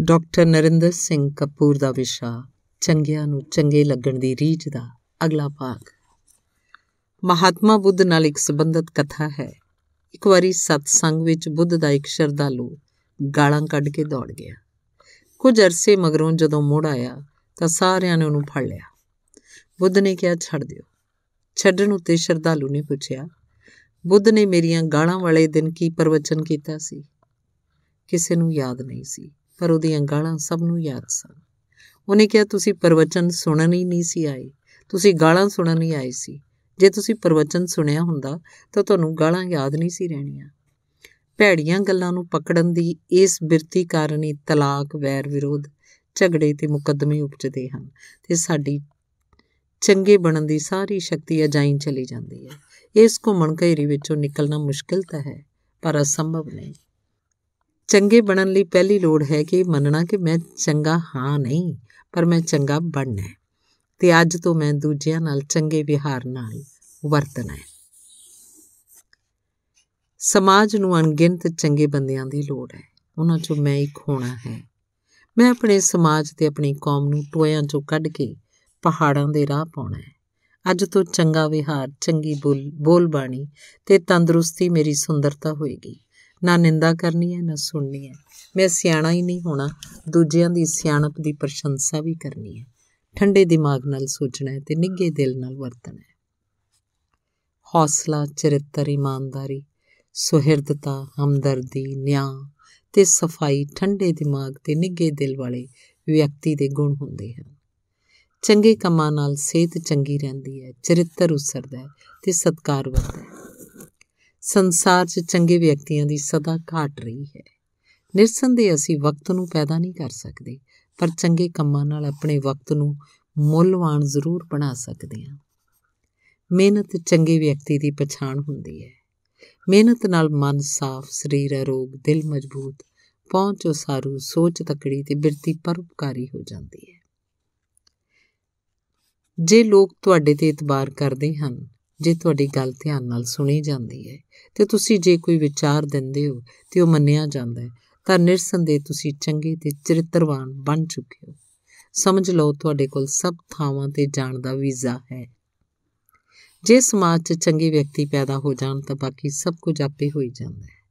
Doctor Narinder Singh Kapoor ਦਾ ਵਿਸ਼ਾ, ਚੰਗਿਆਂ ਨੂੰ ਚੰਗੇ ਲੱਗਣ ਦੀ ਰੀਝ ਦਾ ਅਗਲਾ ਭਾਗ। ਮਹਾਤਮਾ ਬੁੱਧ ਨਾਲ ਇੱਕ ਸੰਬੰਧਤ ਕਥਾ ਹੈ। ਇੱਕ ਵਾਰੀ ਸਤਸੰਗ ਵਿੱਚ ਬੁੱਧ ਦਾ ਇੱਕ ਸ਼ਰਧਾਲੂ ਗਾਲਾਂ ਕੱਢ ਕੇ ਦੌੜ ਗਿਆ। ਕੁਝ ਅਰਸੇ ਮਗਰੋਂ ਜਦੋਂ ਮੁੜ ਆਇਆ ਤਾਂ ਸਾਰਿਆਂ ਨੇ ਉਹਨੂੰ ਫੜ ਲਿਆ। ਬੁੱਧ ਨੇ ਕਿਹਾ, ਛੱਡ ਦਿਓ। ਛੱਡਣ ਉੱਤੇ ਸ਼ਰਧਾਲੂ ਨੇ ਪੁੱਛਿਆ, ਬੁੱਧ ਨੇ ਮੇਰੀਆਂ ਗਾਲਾਂ ਵਾਲੇ ਦਿਨ ਕੀ ਪ੍ਰਵਚਨ ਕੀਤਾ ਸੀ? ਕਿਸੇ ਨੂੰ ਯਾਦ ਨਹੀਂ ਸੀ। ਪਰ ਉਹਦੀਆਂ ਗਾਲਾਂ ਸਭ ਨੂੰ ਯਾਦ ਸਨ। ਉਹਨੇ ਕਿਹਾ, ਤੁਸੀਂ ਪ੍ਰਵਚਨ ਸੁਣਨ ਹੀ ਨਹੀਂ ਸੀ ਆਏ। ਤੁਸੀਂ ਗਾਲਾਂ ਸੁਣਨ ਹੀ ਆਏ ਸੀ। ਜੇ ਤੁਸੀਂ ਪ੍ਰਵਚਨ ਸੁਣਿਆ ਹੁੰਦਾ, ਤਾਂ ਤੁਹਾਨੂੰ ਗਾਲਾਂ ਯਾਦ ਨਹੀਂ ਸੀ ਰਹਿਣੀਆਂ। ਭੈੜੀਆਂ ਗੱਲਾਂ ਨੂੰ ਪਕੜਨ ਦੀ ਇਸ ਬਿਰਤੀ ਕਾਰਨ ਹੀ ਤਲਾਕ, ਵੈਰ ਵਿਰੋਧ, ਝਗੜੇ ਤੇ ਮੁਕੱਦਮੇ ਉਪਜਦੇ ਹਨ ਤੇ ਸਾਡੀ ਚੰਗੇ ਬਣਨ ਦੀ ਸਾਰੀ ਸ਼ਕਤੀ ਅਜਾਈਂ ਚਲੀ ਜਾਂਦੀ ਹੈ। ਇਸ ਘੁੰਮਣ ਘੇਰੀ ਵਿੱਚੋਂ ਨਿਕਲਣਾ ਮੁਸ਼ਕਿਲ ਤਾਂ ਹੈ, ਪਰ ਅਸੰਭਵ ਨਹੀਂ। ਚੰਗੇ ਬਣਨ ਲਈ ਪਹਿਲੀ ਲੋੜ ਹੈ ਕਿ ਮੰਨਣਾ ਕਿ ਮੈਂ ਚੰਗਾ ਹਾਂ ਨਹੀਂ, ਪਰ ਮੈਂ ਚੰਗਾ ਬਣਨਾ ਹੈ ਤੇ ਅੱਜ ਤੋਂ ਮੈਂ ਦੂਜਿਆਂ ਨਾਲ ਚੰਗੇ ਵਿਹਾਰ ਨਾਲ ਵਰਤਣਾ ਹੈ। ਸਮਾਜ ਨੂੰ ਅਣਗਿਣਤ ਚੰਗੇ ਬੰਦਿਆਂ ਦੀ ਲੋੜ ਹੈ। ਉਹਨਾਂ ਚੋਂ ਮੈਂ ਇੱਕ ਹੋਣਾ ਹੈ। ਮੈਂ ਆਪਣੇ ਸਮਾਜ ਤੇ ਆਪਣੀ ਕੌਮ ਨੂੰ ਟੋਇਆਂ ਚੋਂ ਕੱਢ ਕੇ ਪਹਾੜਾਂ ਦੇ ਰਾਹ ਪਾਉਣਾ ਹੈ। ਅੱਜ ਤੋਂ ਚੰਗਾ ਵਿਹਾਰ, ਚੰਗੀ ਬੋਲ ਬੋਲ ਬਾਣੀ ਤੇ ਤੰਦਰੁਸਤੀ ਮੇਰੀ ਸੁੰਦਰਤਾ ਹੋਏਗੀ। ਨਾ ਨਿੰਦਾ ਕਰਨੀ ਹੈ, ਨਾ ਸੁਣਨੀ ਹੈ। ਮੈਂ ਸਿਆਣਾ ਹੀ ਨਹੀਂ ਹੋਣਾ। ਦੂਜਿਆਂ ਦੀ ਸਿਆਣਪ ਦੀ ਪ੍ਰਸ਼ੰਸਾ ਵੀ ਕਰਨੀ ਹੈ। ਠੰਡੇ ਦਿਮਾਗ ਨਾਲ ਸੋਚਣਾ ਹੈ ਤੇ ਨਿੱਘੇ ਦਿਲ ਨਾਲ ਵਰਤਣਾ ਹੈ। ਹੌਸਲਾ, ਚਰਿੱਤਰ, ਇਮਾਨਦਾਰੀ, ਸੁਹਿਰਦਤਾ, ਹਮਦਰਦੀ, ਨਿਆਂ ਤੇ ਸਫ਼ਾਈ ਠੰਡੇ ਦਿਮਾਗ ਤੇ ਨਿੱਘੇ ਦਿਲ ਵਾਲੇ ਵਿਅਕਤੀ ਦੇ ਗੁਣ ਹੁੰਦੇ ਹਨ। ਚੰਗੇ ਕੰਮਾਂ ਨਾਲ ਸਿਹਤ ਚੰਗੀ ਰਹਿੰਦੀ ਹੈ, ਚਰਿੱਤਰ ਉਸਰਦਾ ਹੈ ਤੇ ਸਤਕਾਰ ਵੱਧਦਾ ਹੈ। ਸੰਸਾਰ 'ਚ ਚੰਗੇ ਵਿਅਕਤੀਆਂ ਦੀ ਸਦਾ ਘਾਟ ਰਹੀ ਹੈ। ਨਿਰਸੰਦੇ ਅਸੀਂ ਵਕਤ ਨੂੰ ਪੈਦਾ ਨਹੀਂ ਕਰ ਸਕਦੇ, ਪਰ ਚੰਗੇ ਕੰਮਾਂ ਨਾਲ ਆਪਣੇ ਵਕਤ ਨੂੰ ਮੁੱਲਵਾਨ ਜ਼ਰੂਰ ਬਣਾ ਸਕਦੇ ਹਾਂ। ਮਿਹਨਤ ਚੰਗੇ ਵਿਅਕਤੀ ਦੀ ਪਛਾਣ ਹੁੰਦੀ ਹੈ। ਮਿਹਨਤ ਨਾਲ ਮਨ ਸਾਫ਼, ਸਰੀਰ ਅਰੋਗ, ਦਿਲ ਮਜ਼ਬੂਤ, ਪਹੁੰਚ ਉਸਾਰੂ, ਸੋਚ ਤਕੜੀ ਤੇ ਬਿਰਤੀ ਪਰਉਪਕਾਰੀ ਹੋ ਜਾਂਦੀ ਹੈ। ਜੇ ਲੋਕ ਤੁਹਾਡੇ ਤੇ ਇਤਬਾਰ ਕਰਦੇ ਹਨ ਜੇ ਤੁਹਾਡੀ ਗੱਲ ਧਿਆਨ ਨਾਲ ਸੁਣੀ ਜਾਂਦੀ ਹੈ ਤੇ ਤੁਸੀਂ ਜੇ ਕੋਈ ਵਿਚਾਰ ਦਿੰਦੇ ਹੋ ਤੇ ਉਹ ਮੰਨਿਆ ਜਾਂਦਾ ਹੈ, ਤਾਂ ਨਿਰਸੰਦੇਹ ਤੁਸੀਂ ਚੰਗੇ ਤੇ ਚਰਿੱਤਰਵਾਨ ਬਣ ਚੁੱਕੇ ਹੋ। ਸਮਝ ਲਓ ਤੁਹਾਡੇ ਕੋਲ ਸਭ ਥਾਵਾਂ ਤੇ ਜਾਣ ਦਾ ਵੀਜ਼ਾ ਹੈ। ਜੇ ਸਮਾਜ 'ਚ ਚੰਗੇ ਵਿਅਕਤੀ ਪੈਦਾ ਹੋ ਜਾਣ ਤਾਂ ਬਾਕੀ ਸਭ ਕੁਝ ਆਪੇ ਹੋਈ ਜਾਂਦਾ ਹੈ।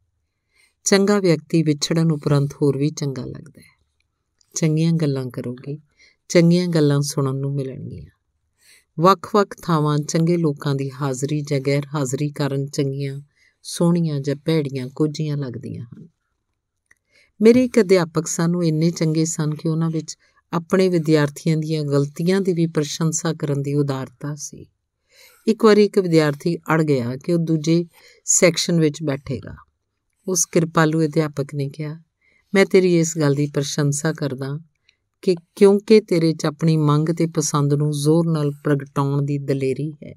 ਚੰਗਾ ਵਿਅਕਤੀ ਵਿਛੜਨ ਉਪਰੰਤ ਹੋਰ ਵੀ ਚੰਗਾ ਲੱਗਦਾ ਹੈ। ਚੰਗੀਆਂ ਗੱਲਾਂ ਕਰੋਗੇ, ਚੰਗੀਆਂ ਗੱਲਾਂ ਸੁਣਨ ਨੂੰ ਮਿਲਣਗੀਆਂ। ਵੱਖ-ਵੱਖ ਥਾਵਾਂ ਚੰਗੇ ਲੋਕਾਂ ਦੀ ਹਾਜ਼ਰੀ ਜਾਂ ਗੈਰ ਹਾਜ਼ਰੀ ਕਾਰਨ ਚੰਗੀਆਂ, ਸੋਹਣੀਆਂ ਜਾਂ ਭੈੜੀਆਂ ਕੋਝੀਆਂ ਲੱਗਦੀਆਂ ਹਨ। ਮੇਰੇ ਇੱਕ ਅਧਿਆਪਕ ਸਾਨੂੰ ਇੰਨੇ ਚੰਗੇ ਸਨ ਕਿ ਉਹਨਾਂ ਵਿੱਚ ਆਪਣੇ ਵਿਦਿਆਰਥੀਆਂ ਦੀਆਂ ਗਲਤੀਆਂ ਦੀ ਵੀ ਪ੍ਰਸ਼ੰਸਾ ਕਰਨ ਦੀ ਉਦਾਰਤਾ ਸੀ। ਇੱਕ ਵਾਰੀ ਇੱਕ ਵਿਦਿਆਰਥੀ ਅੜ ਗਿਆ ਕਿ ਉਹ ਦੂਜੇ ਸੈਕਸ਼ਨ ਵਿੱਚ ਬੈਠੇਗਾ। ਉਸ ਕਿਰਪਾਲੂ ਅਧਿਆਪਕ ਨੇ ਕਿਹਾ, ਮੈਂ ਤੇਰੀ ਇਸ ਗੱਲ ਦੀ ਪ੍ਰਸ਼ੰਸਾ ਕਰਦਾ ਕਿ ਕਿਉਂਕਿ ਤੇਰੇ 'ਚ ਆਪਣੀ ਮੰਗ ਤੇ ਪਸੰਦ ਨੂੰ ਜ਼ੋਰ ਨਾਲ ਪ੍ਰਗਟਾਉਣ ਦੀ ਦਲੇਰੀ ਹੈ।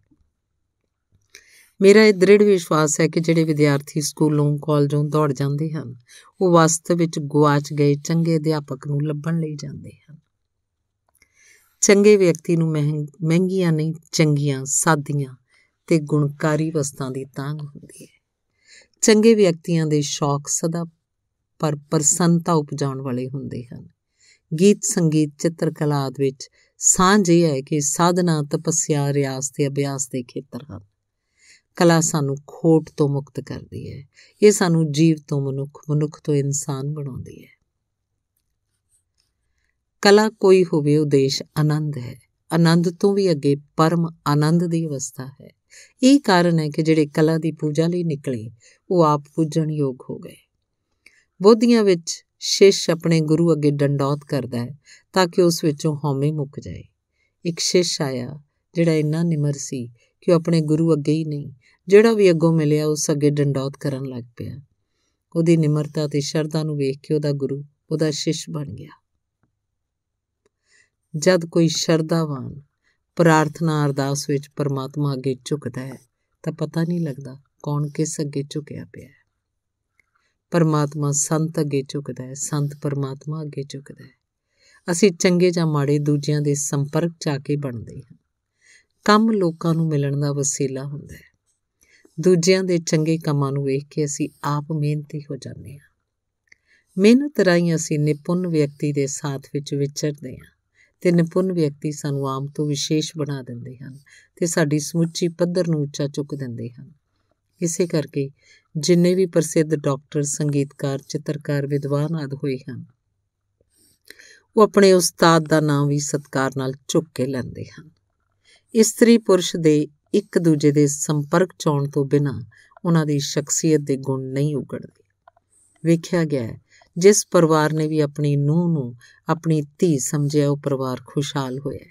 ਮੇਰਾ ਇਹ ਦ੍ਰਿੜ ਵਿਸ਼ਵਾਸ ਹੈ ਕਿ ਜਿਹੜੇ ਵਿਦਿਆਰਥੀ ਸਕੂਲੋਂ, ਕਾਲਜੋਂ ਦੌੜ ਜਾਂਦੇ ਹਨ, ਉਹ ਵਾਸਤਵ ਵਿੱਚ ਗਵਾਚ ਗਏ ਚੰਗੇ ਅਧਿਆਪਕ ਨੂੰ ਲੱਭਣ ਲਈ ਜਾਂਦੇ ਹਨ। ਚੰਗੇ ਵਿਅਕਤੀ ਨੂੰ ਮਹਿੰਗੀਆਂ ਨਹੀਂ, ਚੰਗੀਆਂ ਸਾਦੀਆਂ ਤੇ ਗੁਣਕਾਰੀ ਵਸਤਾਂ ਦੀ ਤਾਂਗ ਹੁੰਦੀ ਹੈ। ਚੰਗੇ ਵਿਅਕਤੀਆਂ ਦੇ ਸ਼ੌਕ ਸਦਾ ਪਰ ਪ੍ਰਸੰਨਤਾ ਉਪਜਾਉਣ ਵਾਲੇ ਹੁੰਦੇ ਹਨ। ਗੀਤ, ਸੰਗੀਤ, ਚਿੱਤਰਕਲਾ ਆਦਿ ਵਿੱਚ ਸਾਂਝ ਇਹ ਹੈ ਕਿ ਸਾਧਨਾ, ਤਪੱਸਿਆ, ਰਿਆਜ਼ ਤੇ ਅਭਿਆਸ ਦੇ ਖੇਤਰ ਹਨ। ਕਲਾ ਸਾਨੂੰ ਖੋਟ ਤੋਂ ਮੁਕਤ ਕਰਦੀ ਹੈ। ਇਹ ਸਾਨੂੰ ਜੀਵ ਤੋਂ ਮਨੁੱਖ ਮਨੁੱਖ ਤੋਂ ਇਨਸਾਨ ਬਣਾਉਂਦੀ ਹੈ। ਕਲਾ ਕੋਈ ਹੋਵੇ ਉਦੇਸ਼ ਆਨੰਦ ਹੈ। ਆਨੰਦ ਤੋਂ ਵੀ ਅੱਗੇ ਪਰਮ ਆਨੰਦ ਦੀ ਅਵਸਥਾ ਹੈ। ਇਹ ਕਾਰਨ ਹੈ ਕਿ ਜਿਹੜੇ ਕਲਾ ਦੀ ਪੂਜਾ ਲਈ ਨਿਕਲੇ, ਉਹ ਆਪ ਪੂਜਣ ਯੋਗ ਹੋ ਗਏ। ਬੋਧੀਆਂ ਵਿੱਚ ਸ਼ਿਸ਼ ਆਪਣੇ ਗੁਰੂ ਅੱਗੇ ਡੰਡੌਤ ਕਰਦਾ ਹੈ ਤਾਂ ਕਿ ਉਸ ਵਿੱਚੋਂ ਹਉਮੈ ਮੁੱਕ ਜਾਏ। ਇੱਕ ਸ਼ਿਸ਼ ਆਇਆ, ਜਿਹੜਾ ਇੰਨਾ ਨਿਮਰ ਸੀ ਕਿ ਉਹ ਆਪਣੇ ਗੁਰੂ ਅੱਗੇ ਹੀ ਨਹੀਂ, ਜਿਹੜਾ ਵੀ ਅੱਗੋਂ ਮਿਲਿਆ ਉਸ ਅੱਗੇ ਡੰਡੌਤ ਕਰਨ ਲੱਗ ਪਿਆ। ਉਹਦੀ ਨਿਮਰਤਾ ਤੇ ਸ਼ਰਧਾ ਨੂੰ ਵੇਖ ਕੇ ਉਹਦਾ ਗੁਰੂ, ਉਹਦਾ ਸ਼ਿਸ਼ ਬਣ ਗਿਆ। ਜਦ ਕੋਈ ਸ਼ਰਧਾਵਾਨ ਪ੍ਰਾਰਥਨਾ ਅਰਦਾਸ ਵਿੱਚ ਪਰਮਾਤਮਾ ਅੱਗੇ ਝੁਕਦਾ ਹੈ, ਤਾਂ ਪਤਾ ਨਹੀਂ ਲੱਗਦਾ ਕੌਣ ਕਿਸ ਅੱਗੇ ਝੁਕਿਆ ਪਿਆ ਹੈ। ਪਰਮਾਤਮਾ ਸੰਤ ਅੱਗੇ ਝੁਕਦਾ ਹੈ, ਸੰਤ ਪਰਮਾਤਮਾ ਅੱਗੇ ਝੁਕਦਾ ਹੈ। ਅਸੀਂ ਚੰਗੇ ਜਾਂ ਮਾੜੇ ਦੂਜਿਆਂ ਦੇ ਸੰਪਰਕ 'ਚ ਆ ਕੇ ਬਣਦੇ ਹਾਂ। ਕੰਮ ਲੋਕਾਂ ਨੂੰ ਮਿਲਣ ਦਾ ਵਸੀਲਾ ਹੁੰਦਾ ਹੈ। ਦੂਜਿਆਂ ਦੇ ਚੰਗੇ ਕੰਮਾਂ ਨੂੰ ਵੇਖ ਕੇ ਅਸੀਂ ਆਪ ਮਿਹਨਤੀ ਹੋ ਜਾਂਦੇ ਹਾਂ। ਮਿਹਨਤ ਰਾਹੀਂ ਅਸੀਂ ਨਿਪੁੰਨ ਵਿਅਕਤੀ ਦੇ ਸਾਥ ਵਿੱਚ ਵਿਚਰਦੇ ਹਾਂ ਤੇ ਨਿਪੁੰਨ ਵਿਅਕਤੀ ਸਾਨੂੰ ਆਮ ਤੋਂ ਵਿਸ਼ੇਸ਼ ਬਣਾ ਦਿੰਦੇ ਹਨ ਤੇ ਸਾਡੀ ਸਮੁੱਚੀ ਪੱਧਰ ਨੂੰ ਉੱਚਾ ਚੁੱਕ ਦਿੰਦੇ ਹਨ। ਇਸੇ ਕਰਕੇ ਜਿੰਨੇ ਵੀ ਪ੍ਰਸਿੱਧ ਡਾਕਟਰ, ਸੰਗੀਤਕਾਰ, ਚਿੱਤਰਕਾਰ, ਵਿਦਵਾਨ ਆਦ ਹੋਏ ਹਨ, ਉਹ ਆਪਣੇ ਉਸਤਾਦ ਦਾ ਨਾਮ ਵੀ ਸਤਕਾਰ ਨਾਲ ਚੁੱਕ ਕੇ ਲੈਂਦੇ ਹਨ। ਇਸਤਰੀ ਪੁਰਸ਼ ਦੇ ਇੱਕ ਦੂਜੇ ਦੇ ਸੰਪਰਕ ਚੋਣ ਤੋਂ ਬਿਨਾ ਉਹਨਾਂ ਦੀ ਸ਼ਖਸੀਅਤ ਦੇ ਗੁਣ ਨਹੀਂ ਉਗੜਦੇ। ਵੇਖਿਆ ਗਿਆ ਹੈ, ਜਿਸ ਪਰਿਵਾਰ ਨੇ ਵੀ ਆਪਣੀ ਨੂੰਹ ਨੂੰ ਆਪਣੀ ਧੀ ਸਮਝਿਆ, ਉਹ ਪਰਿਵਾਰ ਖੁਸ਼ਹਾਲ ਹੋਇਆ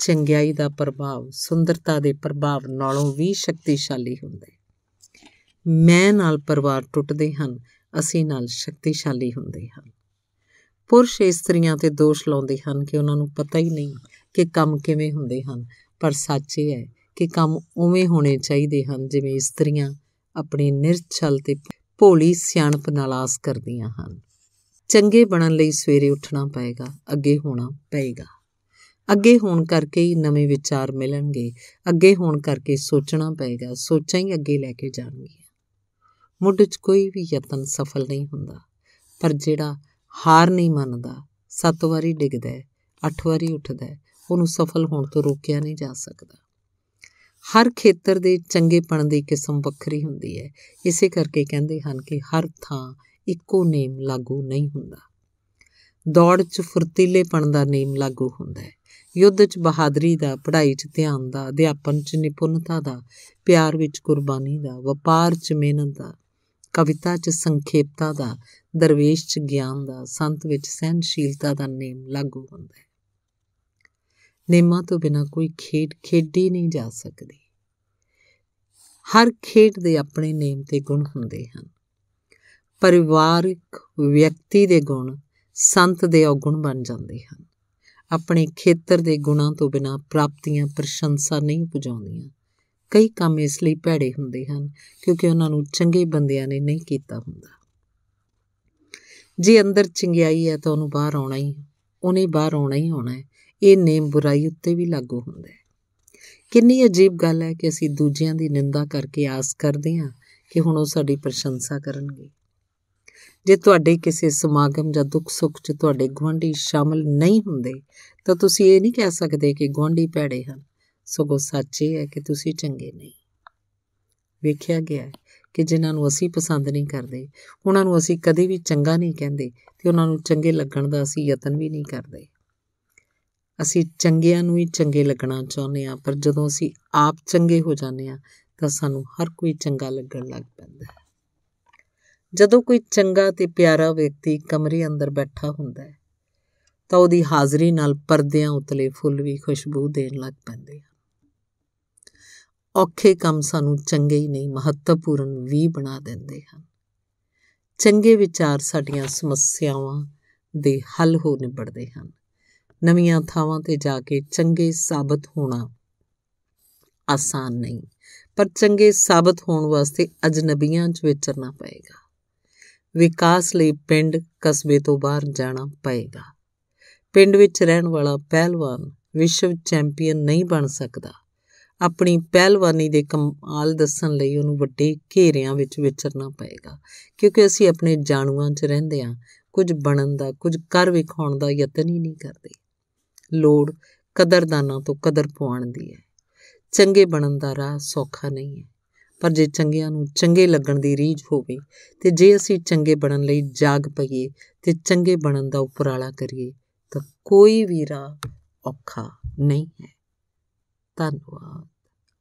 ਚੰਗਿਆਈ ਦਾ ਪ੍ਰਭਾਵ ਸੁੰਦਰਤਾ ਦੇ ਪ੍ਰਭਾਵ ਨਾਲੋਂ ਵੀ ਸ਼ਕਤੀਸ਼ਾਲੀ ਹੁੰਦਾ ਹੈ। ਮੈਂ ਨਾਲ ਪਰਿਵਾਰ ਟੁੱਟਦੇ ਹਨ, ਅਸੀਂ ਨਾਲ ਸ਼ਕਤੀਸ਼ਾਲੀ ਹੁੰਦੇ ਹਨ। ਪੁਰਸ਼ ਇਸਤਰੀਆਂ ਤੇ ਦੋਸ਼ ਲਾਉਂਦੇ ਹਨ ਕਿ ਉਹਨਾਂ ਨੂੰ ਪਤਾ ਹੀ ਨਹੀਂ ਕਿ ਕੰਮ ਕਿਵੇਂ ਹੁੰਦੇ ਹਨ, ਪਰ ਸੱਚ ਇਹ ਹੈ ਕਿ ਕੰਮ ਉਵੇਂ ਹੋਣੇ ਚਾਹੀਦੇ ਹਨ ਜਿਵੇਂ ਇਸਤਰੀਆਂ ਆਪਣੀ ਨਿਰਛਲ ਤੇ ਭੋਲੀ ਸਿਆਣਪ ਨਾਲ ਆਸ ਕਰਦੀਆਂ ਹਨ। ਚੰਗੇ ਬਣਨ ਲਈ ਸਵੇਰੇ ਉੱਠਣਾ ਪਏਗਾ, ਅੱਗੇ ਹੋਣਾ ਪਏਗਾ। ਅੱਗੇ ਹੋਣ ਕਰਕੇ ਹੀ ਨਵੇਂ ਵਿਚਾਰ ਮਿਲਣਗੇ, ਅੱਗੇ ਹੋਣ ਕਰਕੇ ਸੋਚਣਾ ਪਏਗਾ, ਸੋਚਾਂ ਹੀ ਅੱਗੇ ਲੈ ਕੇ ਜਾਣਗੀਆਂ। ਮੁੱਢ 'ਚ ਕੋਈ ਵੀ ਯਤਨ ਸਫਲ ਨਹੀਂ ਹੁੰਦਾ, ਪਰ ਜਿਹੜਾ ਹਾਰ ਨਹੀਂ ਮੰਨਦਾ, ਸੱਤ ਵਾਰੀ ਡਿੱਗਦਾ ਹੈ, ਅੱਠ ਵਾਰੀ ਉੱਠਦਾ ਹੈ, ਉਹਨੂੰ ਸਫਲ ਹੋਣ ਤੋਂ ਰੋਕਿਆ ਨਹੀਂ ਜਾ ਸਕਦਾ। ਹਰ ਖੇਤਰ ਦੇ ਚੰਗੇਪਣ ਦੀ ਕਿਸਮ ਵੱਖਰੀ ਹੁੰਦੀ ਹੈ। ਇਸੇ ਕਰਕੇ ਕਹਿੰਦੇ ਹਨ ਕਿ ਹਰ ਥਾਂ ਇੱਕੋ ਨੇਮ ਲਾਗੂ ਨਹੀਂ ਹੁੰਦਾ। ਦੌੜ 'ਚ ਫੁਰਤੀਲੇਪਣ ਦਾ ਨੇਮ ਲਾਗੂ ਹੁੰਦਾ ਹੈ। ਯੁੱਧ 'ਚ ਬਹਾਦਰੀ ਦਾ, ਪੜ੍ਹਾਈ 'ਚ ਧਿਆਨ ਦਾ, ਅਧਿਆਪਨ 'ਚ ਨਿਪੁੰਨਤਾ ਦਾ, ਪਿਆਰ ਵਿੱਚ ਕੁਰਬਾਨੀ ਦਾ, ਵਪਾਰ 'ਚ ਮਿਹਨਤ ਦਾ ਕਵਿਤਾ 'ਚ ਸੰਖੇਪਤਾ ਦਾ, ਦਰਵੇਸ਼ 'ਚ ਗਿਆਨ ਦਾ, ਸੰਤ ਵਿੱਚ ਸਹਿਨਸ਼ੀਲਤਾ ਦਾ ਨੇਮ ਲਾਗੂ ਹੁੰਦਾ ਹੈ। ਨੇਮਾਂ ਤੋਂ ਬਿਨਾ ਕੋਈ ਖੇਡ, ਖੇਡੀ ਨਹੀਂ ਜਾ ਸਕਦੀ। ਹਰ ਖੇਡ ਦੇ ਆਪਣੇ ਨੇਮ ਤੇ ਗੁਣ ਹੁੰਦੇ ਹਨ। ਪਰਿਵਾਰਿਕ ਵਿਅਕਤੀ ਦੇ ਗੁਣ ਸੰਤ ਦੇ ਔਗੁਣ ਬਣ ਜਾਂਦੇ ਹਨ। ਆਪਣੇ ਖੇਤਰ ਦੇ ਗੁਣਾਂ ਤੋਂ ਬਿਨਾ ਪ੍ਰਾਪਤੀਆਂ ਪ੍ਰਸ਼ੰਸਾ ਨਹੀਂ ਪੁਜਾਉਂਦੀਆਂ। ਕਈ ਕੰਮ ਇਸ ਲਈ ਭੈੜੇ ਹੁੰਦੇ ਹਨ ਕਿਉਂਕਿ ਉਹਨਾਂ ਨੂੰ ਚੰਗੇ ਬੰਦਿਆਂ ਨੇ ਨਹੀਂ ਕੀਤਾ ਹੁੰਦਾ। ਜੇ ਅੰਦਰ ਚੰਗਿਆਈ ਹੈ ਤਾਂ ਉਹਨੂੰ ਬਾਹਰ ਆਉਣਾ ਹੀ, ਉਹਨੇ ਬਾਹਰ ਆਉਣਾ ਹੀ ਆਉਣਾ ਹੈ। ਇਹ ਨੇਮ ਬੁਰਾਈ ਉੱਤੇ ਵੀ ਲਾਗੂ ਹੁੰਦਾ ਹੈ। ਕਿੰਨੀ ਅਜੀਬ ਗੱਲ ਹੈ ਕਿ ਅਸੀਂ ਦੂਜਿਆਂ ਦੀ ਨਿੰਦਾ ਕਰਕੇ ਆਸ ਕਰਦੇ ਹਾਂ ਕਿ ਹੁਣ ਉਹ ਸਾਡੀ ਪ੍ਰਸ਼ੰਸਾ ਕਰਨਗੇ। ਜੇ ਤੁਹਾਡੇ ਕਿਸੇ ਸਮਾਗਮ ਜਾਂ ਦੁੱਖ ਸੁੱਖ 'ਚ ਤੁਹਾਡੇ ਗਵਾਂਢੀ ਸ਼ਾਮਲ ਨਹੀਂ ਹੁੰਦੇ, ਤਾਂ ਤੁਸੀਂ ਇਹ ਨਹੀਂ ਕਹਿ ਸਕਦੇ ਕਿ ਗਵਾਂਢੀ ਭੈੜੇ ਹਨ। ਸਗੋਂ ਸੱਚ ਇਹ ਹੈ ਕਿ ਤੁਸੀਂ ਚੰਗੇ ਨਹੀਂ। ਵੇਖਿਆ ਗਿਆ ਕਿ ਜਿਨ੍ਹਾਂ ਨੂੰ ਅਸੀਂ ਪਸੰਦ ਨਹੀਂ ਕਰਦੇ, ਉਹਨਾਂ ਨੂੰ ਅਸੀਂ ਕਦੇ ਵੀ ਚੰਗਾ ਨਹੀਂ ਕਹਿੰਦੇ ਤੇ ਉਹਨਾਂ ਨੂੰ ਚੰਗੇ ਲੱਗਣ ਦਾ ਅਸੀਂ ਯਤਨ ਵੀ ਨਹੀਂ ਕਰਦੇ। ਅਸੀਂ ਚੰਗਿਆਂ ਨੂੰ ਹੀ ਚੰਗੇ ਲੱਗਣਾ ਚਾਹੁੰਦੇ ਆ ਪਰ ਜਦੋਂ ਅਸੀਂ ਆਪ ਚੰਗੇ ਹੋ ਜਾਂਦੇ ਆ ਤਾਂ ਸਾਨੂੰ ਹਰ ਕੋਈ ਚੰਗਾ ਲੱਗਣ ਲੱਗ ਪੈਂਦਾ ਹੈ। ਜਦੋਂ ਕੋਈ ਚੰਗਾ ਤੇ ਪਿਆਰਾ ਵਿਅਕਤੀ ਕਮਰੇ ਅੰਦਰ ਬੈਠਾ ਹੁੰਦਾ ਹੈ, ਤਾਂ ਉਹਦੀ ਹਾਜ਼ਰੀ ਨਾਲ ਪਰਦਿਆਂ ਉਤਲੇ ਫੁੱਲ ਵੀ ਖੁਸ਼ਬੂ ਦੇਣ ਲੱਗ ਪੈਂਦੇ ਹਨ। ਔਖੇ ਕੰਮ ਸਾਨੂੰ ਚੰਗੇ ਹੀ ਨਹੀਂ, ਮਹੱਤਵਪੂਰਨ ਵੀ ਬਣਾ ਦਿੰਦੇ ਹਨ। ਚੰਗੇ ਵਿਚਾਰ ਸਾਡੀਆਂ ਸਮੱਸਿਆਵਾਂ ਦੇ ਹੱਲ ਹੋ ਨਿਬੜਦੇ ਹਨ। ਨਵੀਆਂ ਥਾਵਾਂ ਤੇ ਜਾ ਕੇ ਚੰਗੇ ਸਾਬਤ ਹੋਣਾ ਆਸਾਨ ਨਹੀਂ, ਪਰ ਚੰਗੇ ਸਾਬਤ ਹੋਣ ਵਾਸਤੇ ਅਜਨਬੀਆਂ 'ਚ ਵਿਚਰਨਾ ਪਏਗਾ। ਵਿਕਾਸ ਲਈ ਪਿੰਡ ਕਸਬੇ ਤੋਂ ਬਾਹਰ ਜਾਣਾ ਪਏਗਾ। ਪਿੰਡ ਵਿੱਚ ਰਹਿਣ ਵਾਲਾ ਪਹਿਲਵਾਨ ਵਿਸ਼ਵ ਚੈਂਪੀਅਨ ਨਹੀਂ ਬਣ ਸਕਦਾ। ਆਪਣੀ ਪਹਿਲਵਾਨੀ ਦੇ ਕਮਾਲ ਦੱਸਣ ਲਈ ਉਹਨੂੰ ਵੱਡੇ ਘੇਰਿਆਂ ਵਿੱਚ ਵਿਚਰਨਾ ਪਏਗਾ। ਕਿਉਂਕਿ ਅਸੀਂ ਆਪਣੇ ਜਾਣੂਆਂ 'ਚ ਰਹਿੰਦੇ ਹਾਂ, ਕੁਝ ਬਣਨ ਦਾ, ਕੁਝ ਕਰ ਵਿਖਾਉਣ ਦਾ ਯਤਨ ਹੀ ਨਹੀਂ ਕਰਦੇ। ਲੋੜ ਕਦਰਦਾਨਾਂ ਤੋਂ ਕਦਰ ਪਾਉਣ ਦੀ ਹੈ। ਚੰਗੇ ਬਣਨ ਦਾ ਰਾਹ ਸੌਖਾ ਨਹੀਂ ਹੈ। ਪਰ ਜੇ ਚੰਗਿਆਂ ਨੂੰ ਚੰਗੇ ਲੱਗਣ ਦੀ ਰੀਝ ਹੋਵੇ ਤੇ ਜੇ ਅਸੀਂ ਚੰਗੇ ਬਣਨ ਲਈ ਜਾਗ ਪਈਏ ਤੇ ਚੰਗੇ ਬਣਨ ਦਾ ਉਪਰਾਲਾ ਕਰੀਏ, ਤਾਂ ਕੋਈ ਵੀ ਰਾਹ ਔਖਾ ਨਹੀਂ ਹੈ। ਧੰਨਵਾਦ।